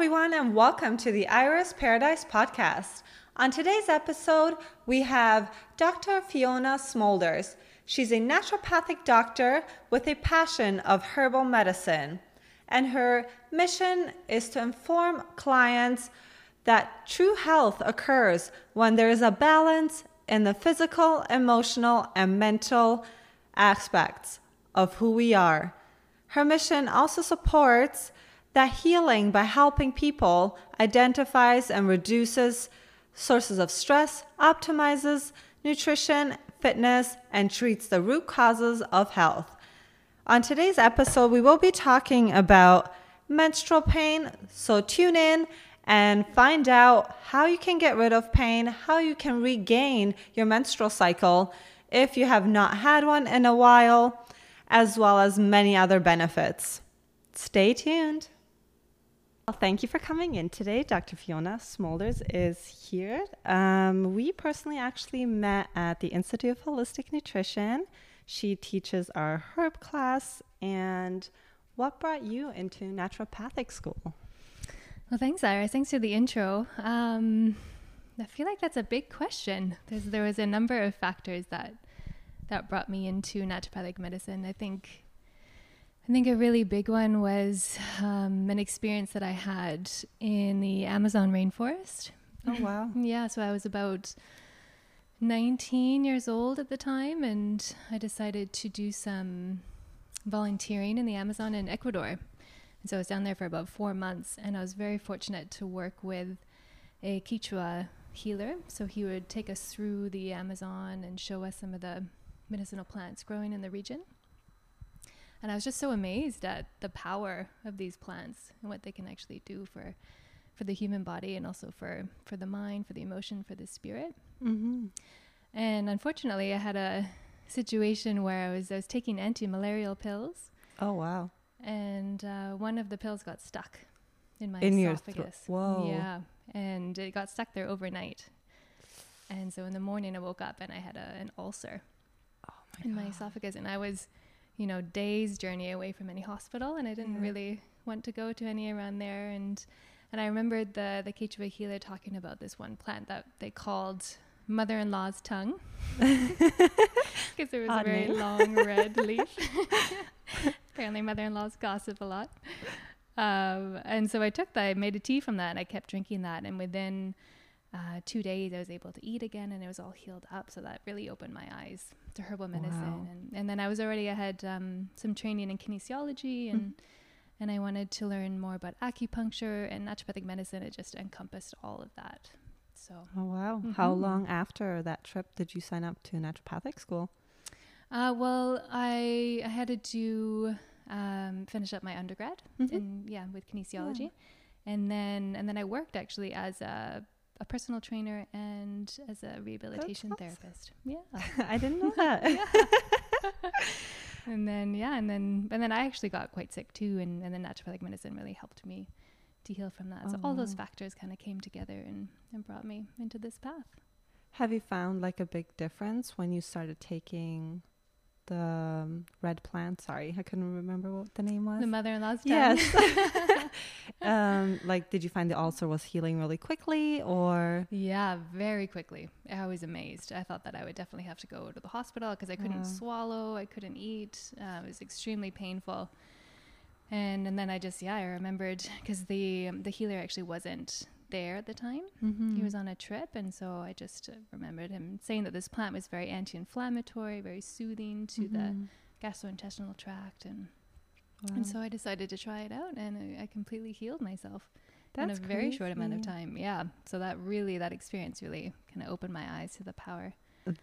everyone, and welcome to the Iris Paradise podcast. On today's episode, we have Dr. Fiona Smolders. She's a naturopathic doctor with a passion of herbal medicine, and her mission is to inform clients that true health occurs when there is a balance in the physical, emotional, and mental aspects of who we are. Her mission also supports that healing by helping people identifies and reduces sources of stress, optimizes nutrition, fitness, and treats the root causes of health. On today's episode, we will be talking about menstrual pain, so tune in and find out how you can get rid of pain, how you can regain your menstrual cycle if you have not had one in a while, as well as many other benefits. Stay tuned. Well, thank you for coming in today. Dr. Fiona Smolders is here. Um, we personally actually met at the Institute of Holistic Nutrition. She teaches our herb class. And what brought you into naturopathic school? Well, thanks, Iris. Thanks for the intro. Um, I feel like that's a big question. There's, there was a number of factors that that brought me into naturopathic medicine. I think I think a really big one was um, an experience that I had in the Amazon rainforest. Oh, wow. yeah, so I was about 19 years old at the time, and I decided to do some volunteering in the Amazon in Ecuador. And so I was down there for about four months, and I was very fortunate to work with a Quechua healer. So he would take us through the Amazon and show us some of the medicinal plants growing in the region. And I was just so amazed at the power of these plants and what they can actually do for for the human body and also for for the mind, for the emotion, for the spirit. Mm-hmm. And unfortunately, I had a situation where I was I was taking anti-malarial pills. Oh wow! And uh, one of the pills got stuck in my in esophagus. Your Whoa! Yeah, and it got stuck there overnight. And so in the morning, I woke up and I had a, an ulcer oh my in God. my esophagus, and I was you know, days journey away from any hospital, and I didn't yeah. really want to go to any around there. And and I remembered the the Quechua healer talking about this one plant that they called mother-in-law's tongue because it was Odd a very name. long red leaf. Apparently, mother-in-laws gossip a lot. Um, and so I took that, I made a tea from that, and I kept drinking that. And within uh, two days, I was able to eat again, and it was all healed up. So that really opened my eyes to herbal medicine. Wow. And, and then I was already, I had um, some training in kinesiology, and and I wanted to learn more about acupuncture and naturopathic medicine. It just encompassed all of that. So, Oh wow! How Mhm. long after that trip did you sign up to naturopathic school? uh, well, I I had to do um, finish up my undergrad Mhm. in yeah with kinesiology, and then and then I worked actually as a a personal trainer and as a rehabilitation awesome. therapist. Yeah. I didn't know that. and then yeah, and then and then I actually got quite sick too, and and then naturopathic medicine really helped me to heal from that. So Oh, all those oh. factors kind of came together and and brought me into this path. Have you found like a big difference when you started taking the um, red plant? Sorry, I couldn't remember what the name was. The mother-in-law's tongue. Yes. um, like, did you find the ulcer was healing really quickly, or Yeah, very quickly. I was amazed. I thought that I would definitely have to go to the hospital because I couldn't Wow. swallow, I couldn't eat. Uh, it was extremely painful. And and then I just yeah, I remembered because the the healer actually wasn't there at the time. Mm-hmm. He was on a trip, and so I just uh, remembered him saying that this plant was very anti-inflammatory, very soothing to Mm-hmm. the gastrointestinal tract, and and so I decided to try it out, and I, I completely healed myself that's in a very short amount of time. Yeah. So that really, that experience really kind of opened my eyes to the power.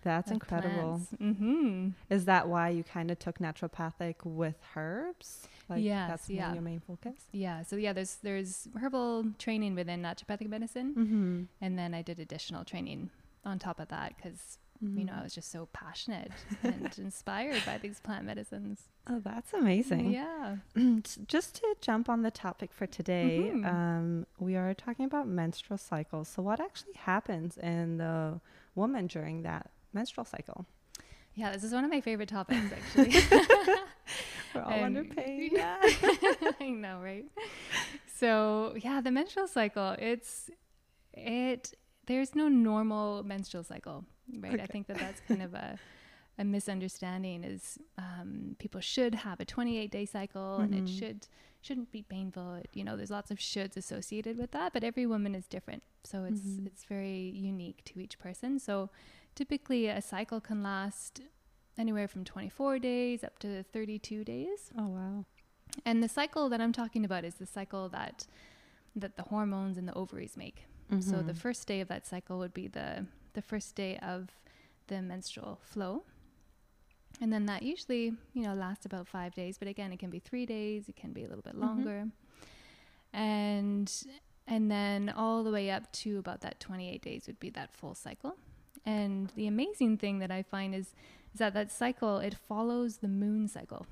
That's incredible. Mm-hmm. Is that why you kind of took naturopathic with herbs? Yes, that's yeah. your main focus. Yeah. So yeah, there's there's herbal training within naturopathic medicine, Mm-hmm. and then I did additional training on top of that because Mm-hmm. you know I was just so passionate and inspired by these plant medicines. Oh, that's amazing. Yeah. Just to jump on the topic for today, Mhm. um, we are talking about menstrual cycles. So, what actually happens in the woman during that menstrual cycle? Yeah. This is one of my favorite topics actually. We're all under And- pain. Yeah. I know, right? so yeah, the menstrual cycle. It's it. There's no normal menstrual cycle, right? Okay. I think that that's kind of a a misunderstanding. Is um, people should have a 28 day cycle, and it Mhm. should shouldn't be painful. You know, there's lots of shoulds associated with that, but every woman is different, so it's Mhm. it's very unique to each person. So typically, a cycle can last anywhere from 24 days up to 32 days. Oh wow. And the cycle that I'm talking about is the cycle that that the hormones and the ovaries make. So the Mhm. first day of that cycle would be the the first day of the menstrual flow. And then that usually, you know, lasts about 5 days, but again, it can be 3 days, it can be a little bit Mhm. longer. And and then all the way up to about that 28 days would be that full cycle. And the amazing thing that I find is is that that cycle it follows the moon cycle.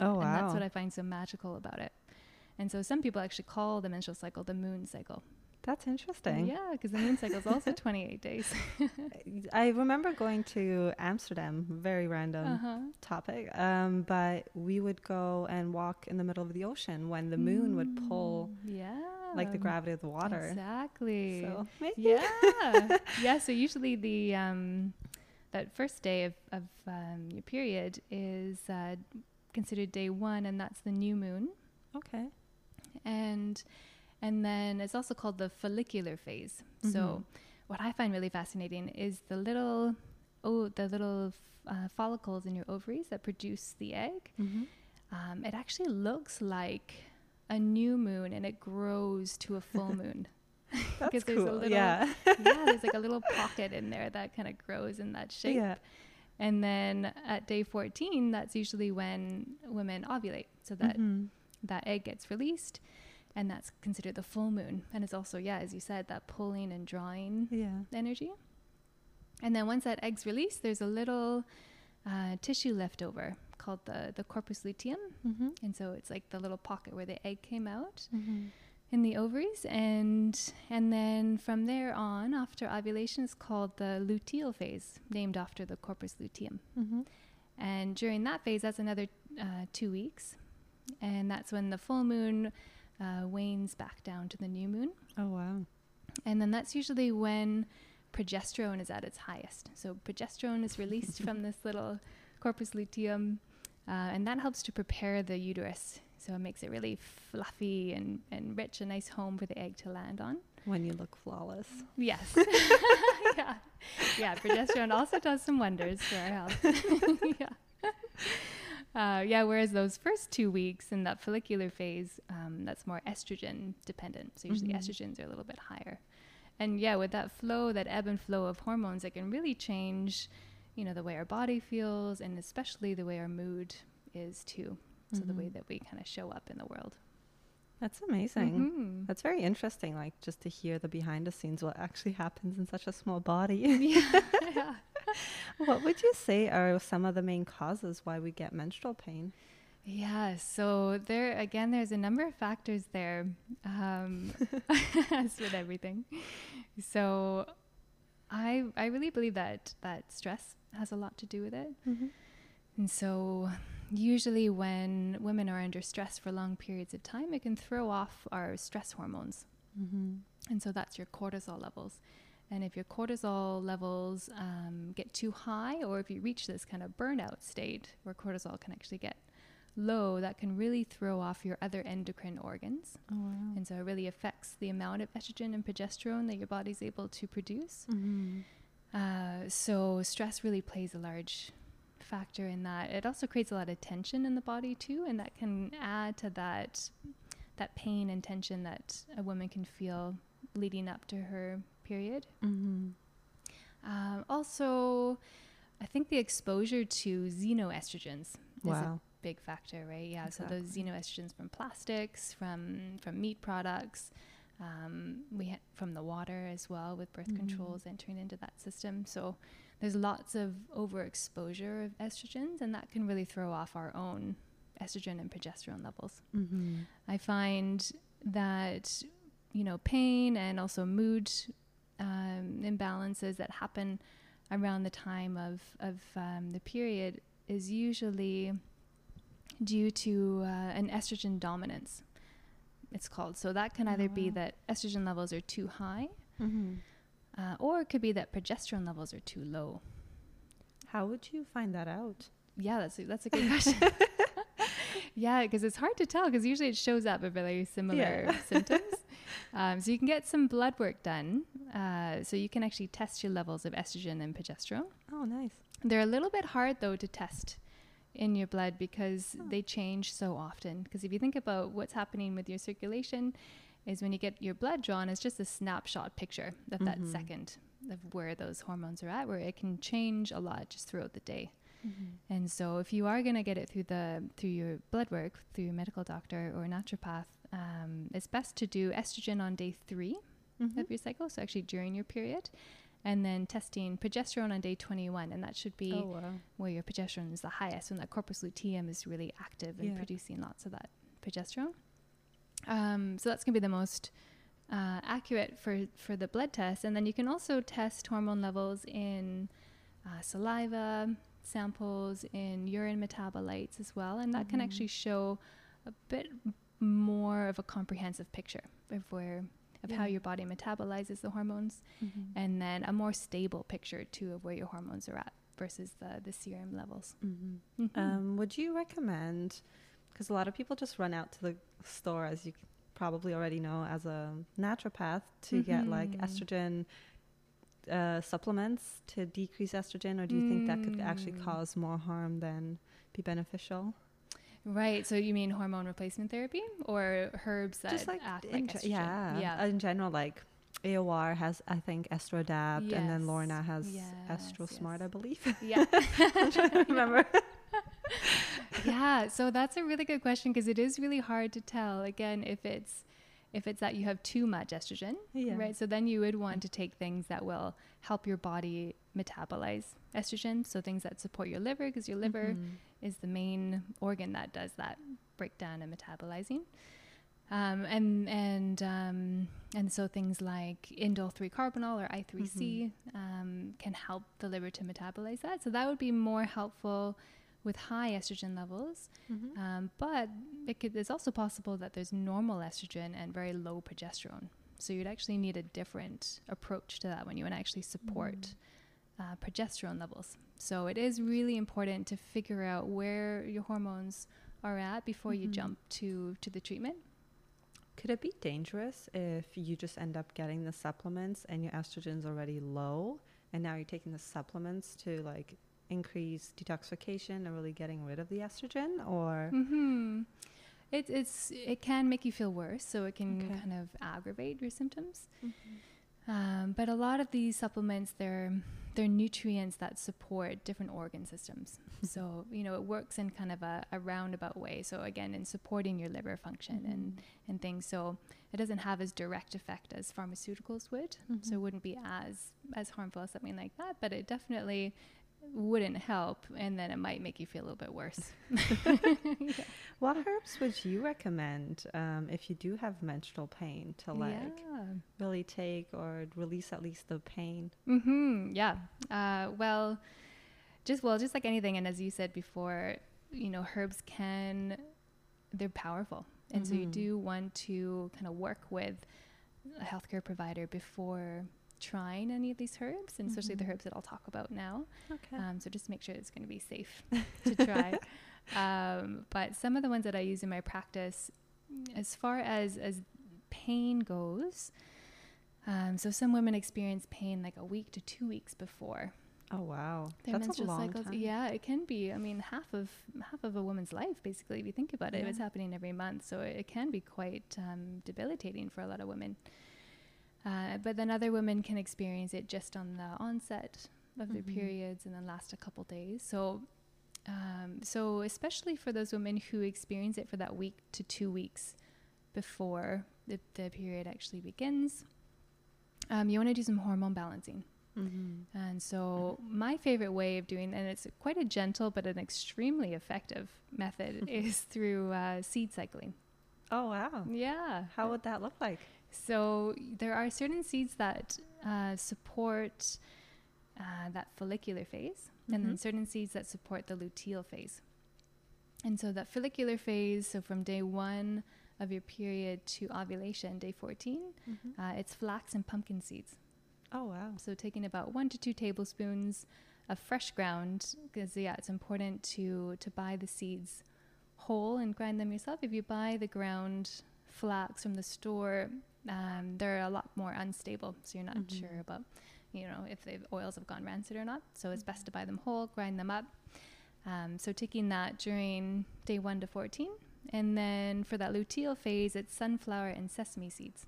oh wow. And that's what I find so magical about it. And so some people actually call the menstrual cycle the moon cycle. That's interesting. Yeah, because the moon cycle is also 28 days. I remember going to Amsterdam, very random uh-huh. topic. Um, but we would go and walk in the middle of the ocean when the moon would pull Mm, Yeah. like the gravity of the water. Exactly. So maybe. Yeah. yeah. So usually the um, that first day of, of um, your period is uh, considered day one, and that's the new moon. Okay. and and then it's also called the follicular phase. So Mhm. what I find really fascinating is the little oh the little uh, follicles in your ovaries that produce the egg. Mm-hmm. Um, it actually looks like a new moon, and it grows to a full moon. Because cool. there's a little- yeah. yeah, there's like a little pocket in there that kind of grows in that shape. Yeah. And then at day 14, that's usually when women ovulate. So that Mhm. that egg gets released and that's considered the full moon and it's also yeah as you said that pulling and drawing Yeah. energy and then once that egg's released there's a little uh, tissue left over called the, the corpus luteum Mm-hmm. and so it's like the little pocket where the egg came out Mm-hmm. in the ovaries and and then from there on after ovulation is called the luteal phase named after the corpus luteum Mm-hmm. and during that phase, that's another uh, two weeks. And that's when the full moon uh, wanes back down to the new moon. Oh wow. And then that's usually when progesterone is at its highest. So progesterone is released from this little corpus luteum, uh, and that helps to prepare the uterus. So it makes it really fluffy and, and rich, a nice home for the egg to land on. When you look flawless. Yes. yeah. Yeah. Progesterone also does some wonders for our health. yeah. Uh, yeah. Whereas those first two weeks in that follicular phase, um, that's more estrogen dependent. So usually Mhm. estrogens are a little bit higher. And yeah, with that flow, that ebb and flow of hormones, it can really change, you know, the way our body feels and especially the way our mood is too. So the way Mhm. that we kind of show up in the world. That's amazing. Mhm. That's very interesting, like just to hear the behind the scenes, what actually happens in such a small body. yeah. yeah. what would you say are some of the main causes why we get menstrual pain? Yeah, so there again, there's a number of factors there, um, as with everything. So, I I really believe that that stress has a lot to do with it, Mm-hmm. and so usually when women are under stress for long periods of time, it can throw off our stress hormones, Mm-hmm. and so that's your cortisol levels. And if your cortisol levels um, get too high, or if you reach this kind of burnout state where cortisol can actually get low, that can really throw off your other endocrine organs. Oh wow. And so it really affects the amount of estrogen and progesterone that your body's able to produce. Mm-hmm. Uh, so stress really plays a large factor in that. It also creates a lot of tension in the body too, and that can add to that that pain and tension that a woman can feel leading up to her period. Mm-hmm. Um, also, I think the exposure to xenoestrogens is a big factor, right? Yeah. So those xenoestrogens from plastics, from from meat products, um, we ha- from the water as well, with birth Mhm. controls entering into that system. So there's lots of overexposure of estrogens, and that can really throw off our own estrogen and progesterone levels. Mm-hmm. I find that you know pain and also mood um, imbalances that happen around the time of of um, the period is usually due to uh, an estrogen dominance. it's called. So that can either be Oh. that estrogen levels are too high, Mm-hmm. uh, or it could be that progesterone levels are too low. How would you find that out? Yeah, that's a, that's a good question. yeah, because it's hard to tell because usually it shows up with very similar Yeah. symptoms. Um, so you can get some blood work done. Uh, so you can actually test your levels of estrogen and progesterone. Oh, nice. They're a little bit hard though to test in your blood because Oh. they change so often. Because if you think about what's happening with your circulation, is when you get your blood drawn, it's just a snapshot picture of that Mhm. second of where those hormones are at, where it can change a lot just throughout the day. And so, if you are going to get it through the through your blood work, through your medical doctor or naturopath, um, it's best to do estrogen on day 3 Mhm. of your cycle, so actually during your period, and then testing progesterone on day 21, and that should be Oh, wow. where your progesterone is the highest, when that corpus luteum is really active and Yeah. producing lots of that progesterone. Um, so that's going to be the most uh, accurate for, for the blood test. And then you can also test hormone levels in uh, saliva samples, in urine metabolites as well. And that can Mhm. actually show a bit more of a comprehensive picture of where of how your body metabolizes the hormones Mhm. and then a more stable picture too of where your hormones are at versus the, the serum levels. Mhm. Mhm. Um, would you recommend? Because a lot of people just run out to the store, as you probably already know, as a naturopath, to get like Mhm. estrogen uh, supplements to decrease estrogen, or do you think that could actually Mm. cause more harm than be beneficial? Right. So you mean hormone replacement therapy or herbs that just like, act in like ge- yeah, Yeah. in general, like. AOR has, I think, Estroadapt, and then Lorna has Yes, Estro Smart, yes. I believe. yeah. I'm trying to remember. yeah. So that's a really good question because it is really hard to tell. Again, if it's if it's that you have too much estrogen, Yeah. right? So then you would want to take things that will help your body metabolize estrogen. So things that support your liver because your liver Mhm. Is the main organ that does that breakdown and metabolizing. Um, and and um, and so things like indole three carbinol or I 3 C um, can help the liver to metabolize that. So that would be more helpful with high estrogen levels. Mhm. Um, but it could, it's also possible that there's normal estrogen and very low progesterone. So you'd actually need a different approach to that when you want to actually support uh, progesterone levels. So it is really important to figure out where your hormones are at before you Mhm. jump to to the treatment. Could it be dangerous if you just end up getting the supplements and your estrogen's already low, and now you're taking the supplements to like increase detoxification and really getting rid of the estrogen? Or hmm It, it's it can make you feel worse, so it can Okay. kind of aggravate your symptoms. Um, but a lot of these supplements, they're they're nutrients that support different organ systems. Mm-hmm. so you know it works in kind of a, a roundabout way. So again, in supporting your liver function and mm-hmm. and things. So it doesn't have as direct effect as pharmaceuticals would. So mm-hmm. it wouldn't be as as harmful as something like that. But it definitely wouldn't help, and then it might make you feel a little bit worse. what herbs would you recommend um, if you do have menstrual pain to like yeah. really take or release at least the pain? Mm-hmm. Yeah. Uh, well, just well, just like anything, and as you said before, you know, herbs can they're powerful, and so you Mhm. do want to kind of work with a healthcare provider before trying any of these herbs, and especially the Mhm. herbs that I'll talk about now. Okay. Um, so just make sure it's going to be safe to try. um, but some of the ones that I use in my practice, as far as as pain goes, um, so some women experience pain like a week to two weeks before oh wow, their that's a menstrual long cycles. time. Yeah, it can be. I mean, half of half of a woman's life, basically, if you think about it, it's happening every month. So it, it can be quite um, debilitating for a lot of women. Uh, but then other women can experience it just on the onset of their Mhm. periods and then last a couple days. So, um, so especially for those women who experience it for that week to two weeks before the, the period actually begins, um, you want to do some hormone balancing. Mm-hmm. And so, my favorite way of doing, and it's quite a gentle but an extremely effective method, is through uh, seed cycling. Oh wow, Yeah. how would that look like? So there are certain seeds that uh, support uh, that follicular phase, and then Mhm. certain seeds that support the luteal phase. And so that follicular phase, so from day one of your period to ovulation, day 14, Mm-hmm. uh, it's flax and pumpkin seeds. Oh wow. So taking about one to two tablespoons of fresh ground, because yeah, it's important to to buy the seeds whole and grind them yourself. If you buy the ground flax from the store, um, they're a lot more unstable, so you're not Mhm. sure about you know if the oils have gone rancid or not. So it's best to buy them whole, grind them up. Um, so taking that during day one to fourteen, and then for that luteal phase, it's sunflower and sesame seeds.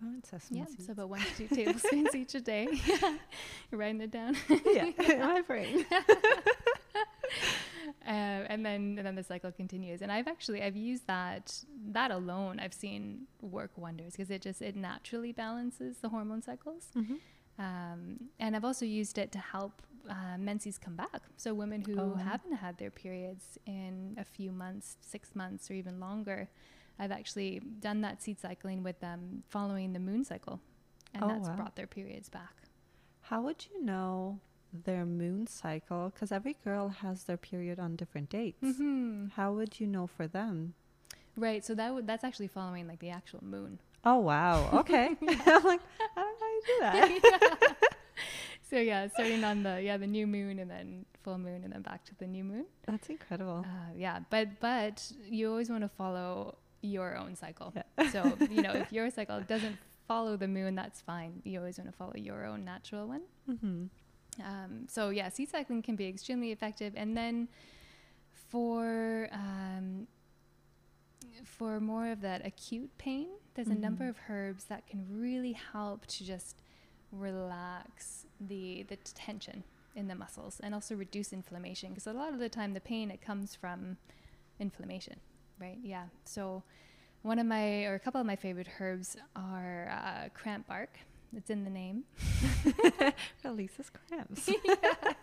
Sunflower and sesame Yeah, seeds. so about one to two tablespoons each a day. You're writing it down. yeah, my brain. Uh, and then and then the cycle continues. And I've actually I've used that that alone. I've seen work wonders because it just it naturally balances the hormone cycles. Mm-hmm. Um, and I've also used it to help uh, menses come back. So women who Oh, haven't had their periods in a few months, six months, or even longer, I've actually done that seed cycling with them following the moon cycle, and Oh, that's wow. brought their periods back. How would you know their moon cycle? Because every girl has their period on different dates. Mm-hmm. How would you know for them? Right. So that would that's actually following like the actual moon. Oh wow. Okay. I'm like, I don't know how you do that. so yeah, starting on the yeah the new moon and then full moon and then back to the new moon. That's incredible. Uh, yeah, but but you always want to follow your own cycle. Yeah. So you know if your cycle doesn't follow the moon, that's fine. You always want to follow your own natural one. Mm-hmm. Um, so yeah, seed cycling can be extremely effective, and then for um, for more of that acute pain, there's a number Mhm. of herbs that can really help to just relax the the tension in the muscles and also reduce inflammation because a lot of the time the pain it comes from inflammation, right? Yeah. So one of my or a couple of my favorite herbs are uh, cramp bark. It's in the name. Releases cramps. yeah,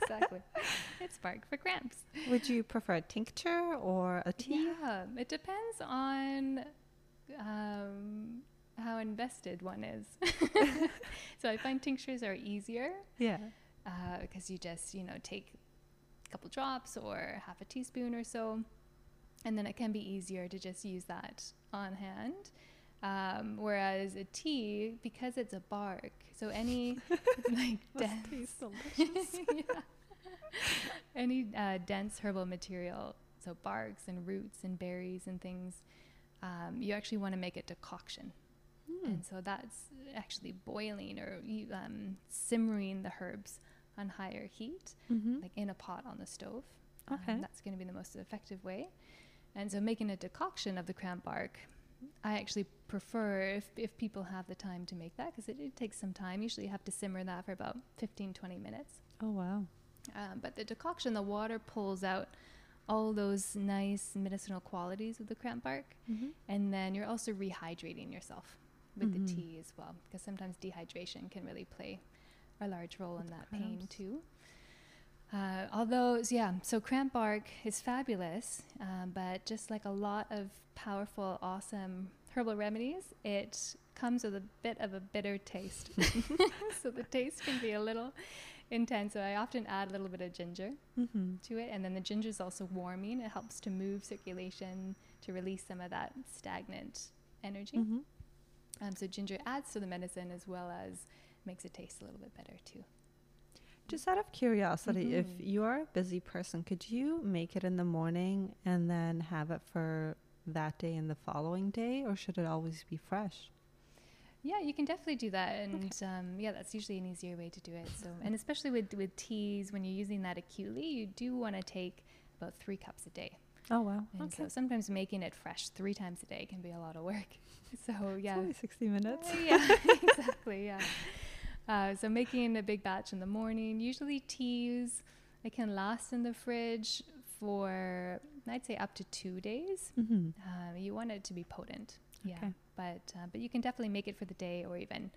exactly. It's bark for cramps. Would you prefer a tincture or a tea? Yeah, it depends on um, how invested one is. so I find tinctures are easier Yeah. because you just you know take a couple drops or half a teaspoon or so, and then it can be easier to just use that on hand. Um, whereas a tea, because it's a bark, so any like dense yeah. Any uh, dense herbal material, so barks and roots and berries and things, um, you actually want to make a decoction. Hmm. And so that's actually boiling or um, simmering the herbs on higher heat, Mm-hmm. like in a pot on the stove. Okay. Um, that's going to be the most effective way. And so making a decoction of the cramp bark, I actually prefer if, if people have the time to make that because it, it takes some time. Usually you have to simmer that for about 15, 20 minutes. oh wow. Um, but the decoction, the water pulls out all those nice medicinal qualities of the cramp bark. Mm-hmm. And then you're also rehydrating yourself with Mhm. the tea as well, because sometimes dehydration can really play a large role in that pain too. Uh, although, yeah, so cramp bark is fabulous, um, but just like a lot of powerful, awesome herbal remedies, it comes with a bit of a bitter taste. so the taste can be a little intense. So I often add a little bit of ginger Mm-hmm. to it. And then the ginger is also warming. It helps to move circulation, to release some of that stagnant energy. Mm-hmm. Um, so ginger adds to the medicine as well as makes it taste a little bit better too. Just out of curiosity, if Mhm. you are a busy person, could you make it in the morning and then have it for that day and the following day, or should it always be fresh? Yeah, you can definitely do that, and um, yeah, that's usually an easier way to do it. So, and especially with with teas, when you're using that acutely, you do want to take about three cups a day. Oh wow. And so sometimes making it fresh three times a day can be a lot of work. So It's yeah, only 60 minutes. Uh, yeah, exactly. Yeah. Uh, so making a big batch in the morning. Usually teas, it can last in the fridge for I'd say up to two days. Mm-hmm. Um, you want it to be potent. Yeah. Okay. But uh, but you can definitely make it for the day or even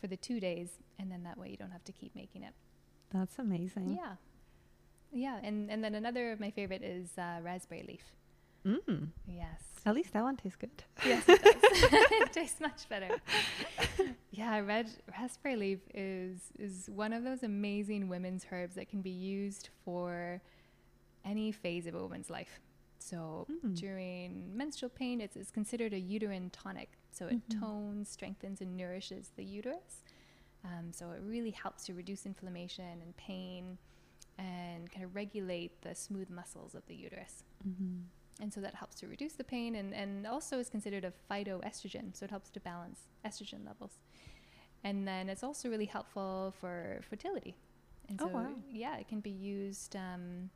for the two days, and then that way you don't have to keep making it. That's amazing. Yeah. Yeah, and, and then another of my favorite is uh, raspberry leaf. Mm. Yes. At least that one tastes good. Yes, it does. it tastes much better. Yeah, red raspberry leaf is is one of those amazing women's herbs that can be used for any phase of a woman's life. So Mm. during menstrual pain, it's, it's considered a uterine tonic. So it Mhm. tones, strengthens, and nourishes the uterus. Um, so it really helps to reduce inflammation and pain and kind of regulate the smooth muscles of the uterus. Mm-hmm. And so that helps to reduce the pain and, and also is considered a phytoestrogen. So it helps to balance estrogen levels. And then it's also really helpful for fertility. And Oh, so, wow. yeah, it can be used um,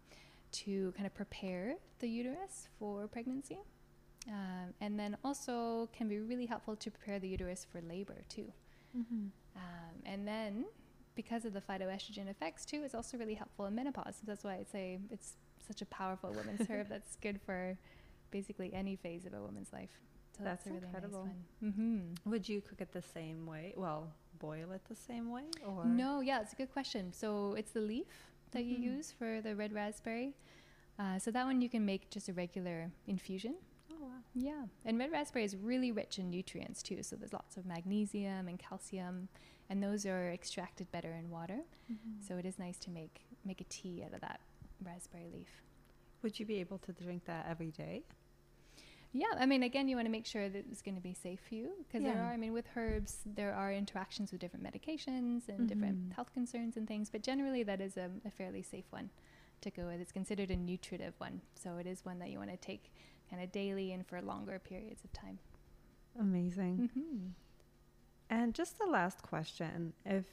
to kind of prepare the uterus for pregnancy. Um, and then also can be really helpful to prepare the uterus for labor too. Mm-hmm. Um, and then because of the phytoestrogen effects too, it's also really helpful in menopause. That's why i'd say it's such a powerful women's herb that's good for basically any phase of a woman's life. So that's, That's a really incredible. nice one. Mm-hmm. Would you cook it the same way? Well, boil it the same way, or No, yeah, it's a good question. So it's the leaf that Mhm. you use for the red raspberry. Uh, so that one you can make just a regular infusion. Oh, wow. Yeah, and red raspberry is really rich in nutrients too. So there's lots of magnesium and calcium, and those are extracted better in water. Mm-hmm. So it is nice to make make a tea out of that raspberry leaf. Would you be able to drink that every day? Yeah, I mean, again, you want to make sure that it's going to be safe for you because there are, I mean, with herbs, there are interactions with different medications and different Mhm. health concerns and things, but generally that is a, a fairly safe one to go with. It's considered a nutritive one, so it is one that you want to take kind of daily and for longer periods of time. Amazing. Mm-hmm. And just the last question if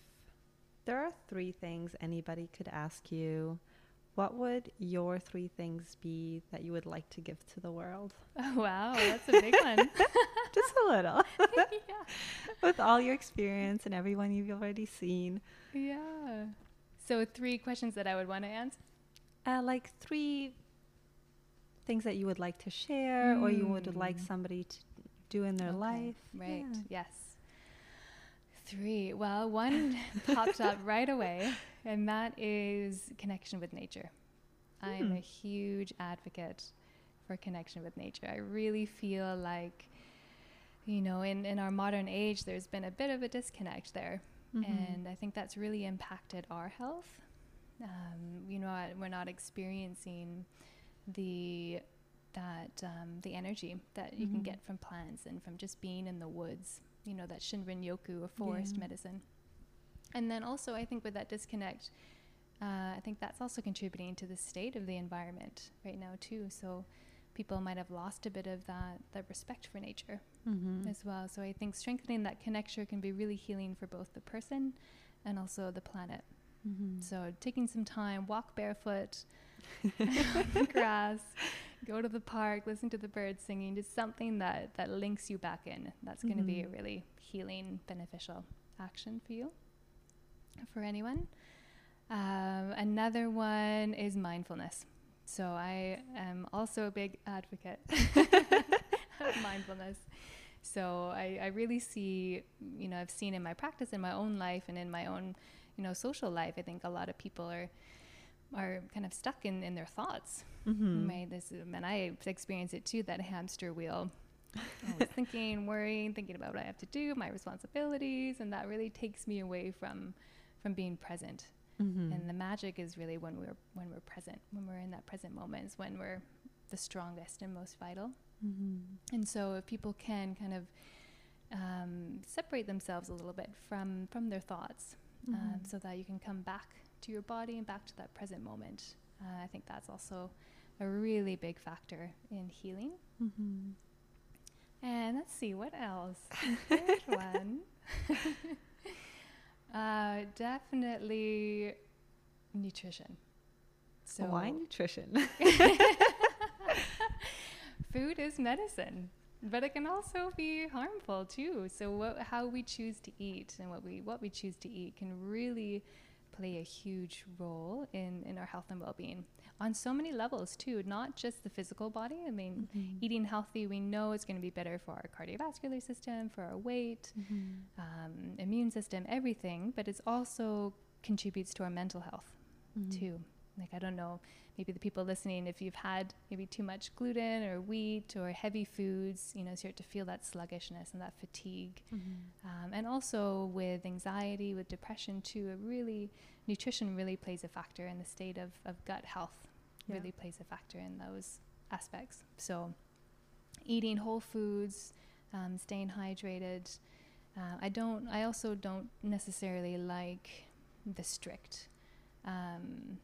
there are three things anybody could ask you, what would your three things be that you would like to give to the world? Oh, wow, that's a big one. Just a little. yeah. With all your experience and everyone you've already seen. Yeah. So, three questions that I would want to answer. Uh, like three things that you would like to share or you would like Mm. somebody to do in their Okay, life. Right. Yeah. Yes. Three. Well, one popped up right away, and that is connection with nature. I'm Hmm. a huge advocate for connection with nature. I really feel like, you know, in, in our modern age, there's been a bit of a disconnect there. Mhm. And I think that's really impacted our health. Um, you know, we're not experiencing the that um, the energy that you can Mhm. get from plants and from just being in the woods. You know, that Shinrin Yoku or forest Yeah. medicine. And then also, I think with that disconnect, uh, I think that's also contributing to the state of the environment right now too. So people might have lost a bit of that that respect for nature Mhm. as well. So I think strengthening that connection can be really healing for both the person and also the planet. Mhm. So taking some time, walk barefoot grass, go to the park, listen to the birds singing, just something that, that links you back in. That's going to be a Mhm. really healing, beneficial action for you, for anyone. Um, another one is mindfulness. So I am also a big advocate of mindfulness. So I, I really see, you know, I've seen in my practice, in my own life, and in my own, you know, social life. I think a lot of people are are kind of stuck in, in their thoughts. Mhm. Right? This and I experience it too. That hamster wheel. Always thinking, worrying, thinking about what I have to do, my responsibilities, and that really takes me away from from being present. Mhm. And the magic is really when we're when we're present, when we're in that present moment, is when we're the strongest and most vital. Mhm. And so, if people can kind of um, separate themselves a little bit from from their thoughts, um, Mhm. so that you can come back to your body and back to that present moment, uh, I think that's also a really big factor in healing. Mhm. And let's see what else. Third one, uh, definitely nutrition. So Why nutrition? food is medicine, but it can also be harmful too. So what, how we choose to eat and what we what we choose to eat can really play a huge role in, in our health and well-being on so many levels too not just the physical body i mean Mhm. eating healthy we know it's going to be better for our cardiovascular system for our weight Mhm. um, immune system everything but it's also contributes to our mental health Mhm. too. Like I don't know, maybe the people listening, if you've had maybe too much gluten or wheat or heavy foods, you know, start to feel that sluggishness and that fatigue. Mhm. Um, and also with anxiety, with depression too, it really nutrition really plays a factor in the state of, of gut health. Yeah. Really plays a factor in those aspects. So, eating whole foods, um, staying hydrated. Uh, I don't. I also don't necessarily like the strict um,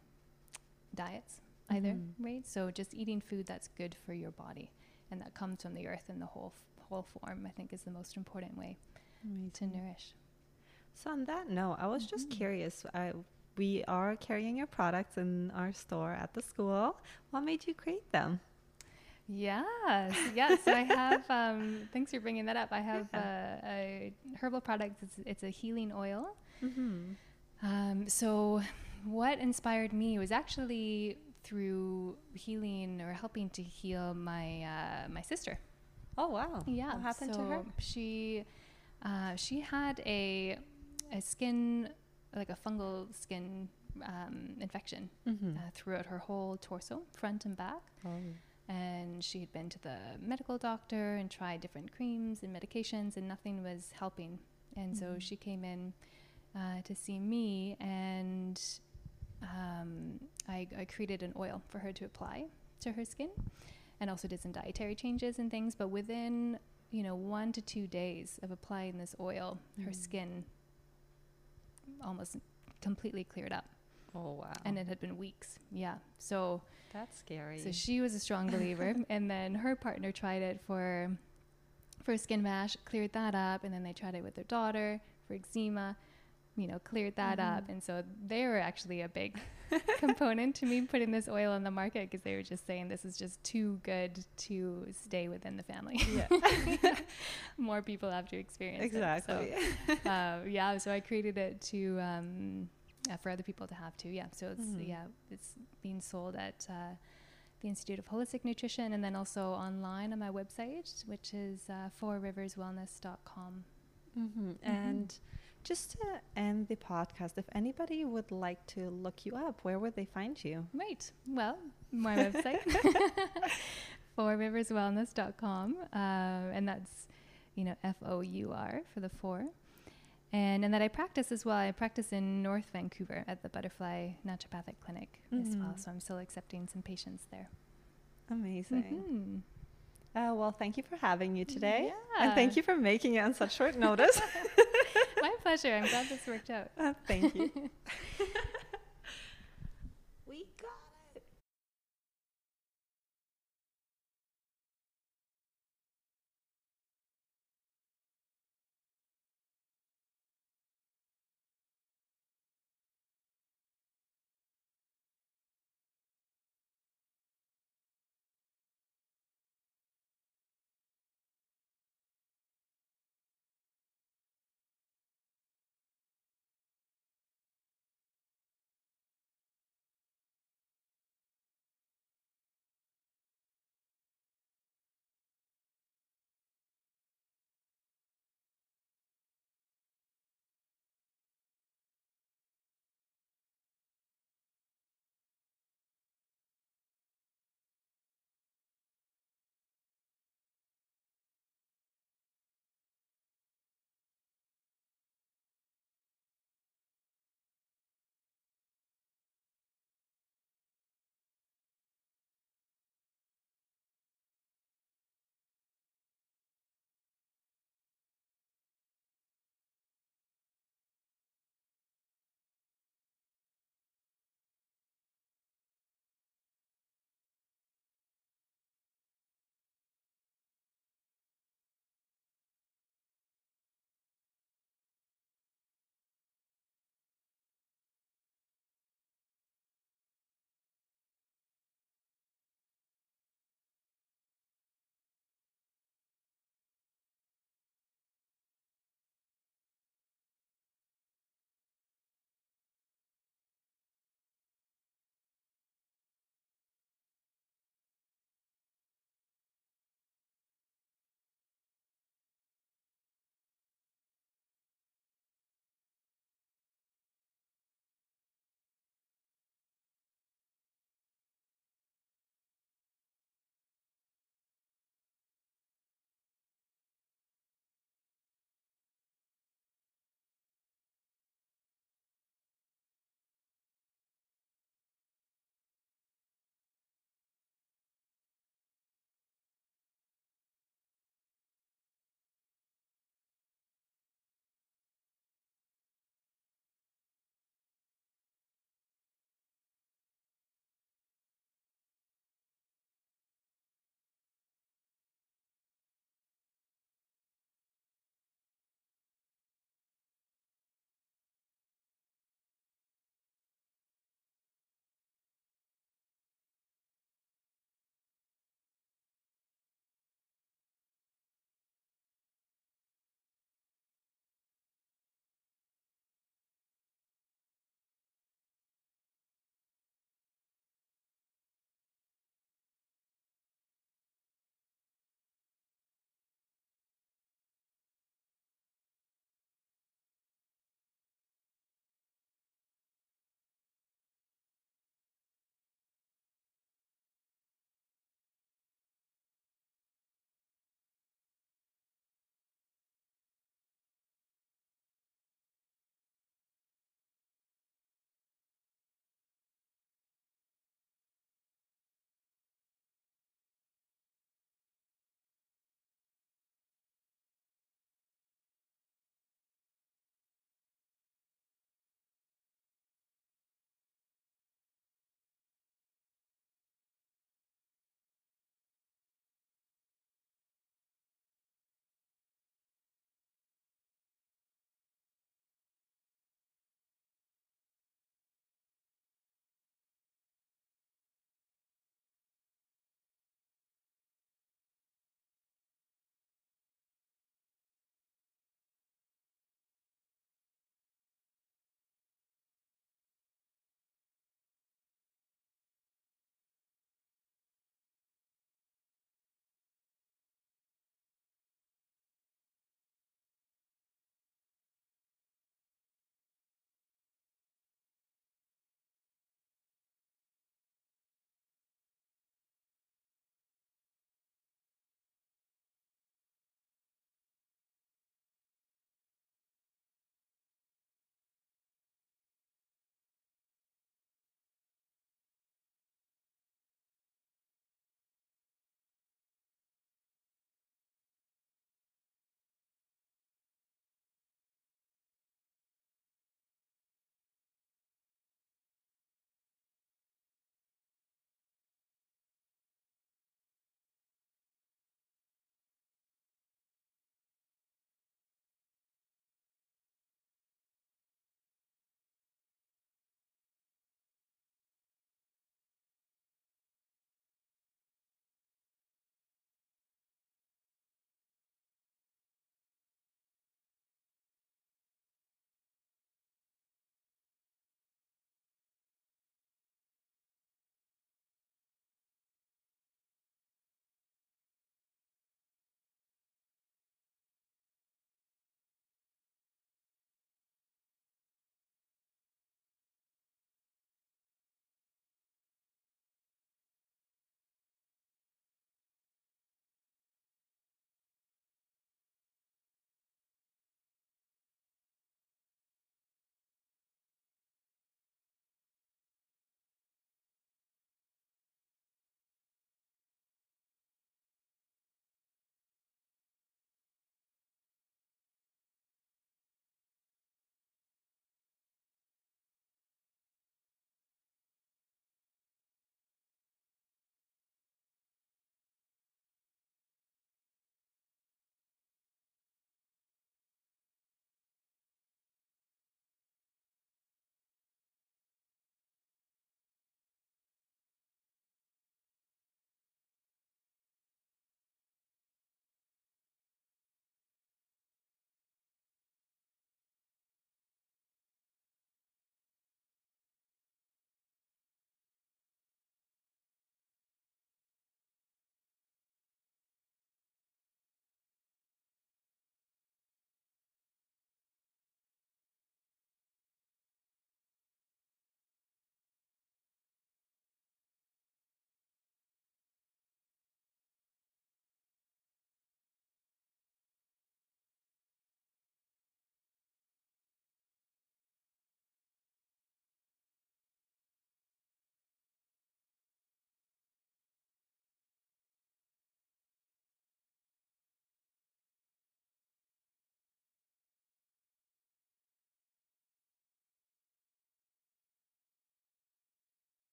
diets either, Mhm. right? So just eating food that's good for your body and that comes from the earth in the whole f- whole form. I think is the most important way to nourish. So on that note, I was just Mhm. curious. I, we are carrying your products in our store at the school. What made you create them? Yes, yes. So I have. Um, thanks for bringing that up. I have uh, a herbal product. It's, it's a healing oil. Mm-hmm. Um, so, what inspired me was actually through healing or helping to heal my uh, my sister. Oh wow! Yeah. What happened to so her? She uh, she had a a skin like a fungal skin um, infection Mm-hmm. uh, throughout her whole torso, front and back. oh. and she had been to the medical doctor and tried different creams and medications and nothing was helping and so Mhm. she came in uh, to see me and um, I, I created an oil for her to apply to her skin and also did some dietary changes and things but within you know one to two days of applying this oil her Mm. skin almost completely cleared up Oh wow! and it had been weeks yeah so that's scary. so she was a strong believer, and then her partner tried it for for skin rash, cleared that up, and then they tried it with their daughter for eczema, you know, cleared that up, Mhm. and so they were actually a big component to me putting this oil on the market because they were just saying this is just too good to stay within the family. yeah, More people have to experience exactly. it. So, uh, yeah, so I created it to. Um, uh, for other people to have too, yeah. So it's Mhm. yeah, it's being sold at uh, the Institute of Holistic Nutrition, and then also online on my website, which is uh, fourriverswellness.com. mm-hmm. And just to end the podcast, if anybody would like to look you up, where would they find you? Right. Well, my website, fourriverswellness.com, uh, and that's you know F O U R for the four. And, and that I practice as well. I practice in North Vancouver at the Butterfly Naturopathic Clinic as well. Mhm. So I'm still accepting some patients there. Amazing. Mhm. Uh, well, thank you for having me today, Yeah. and thank you for making it on such short notice. My pleasure. I'm glad this worked out. uh, thank you.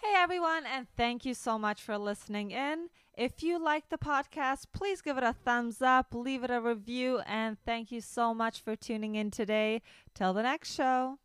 Hey everyone, and thank you so much for listening in. If you like the podcast, please give it a thumbs up, leave it a review, and thank you so much for tuning in today. Till the next show.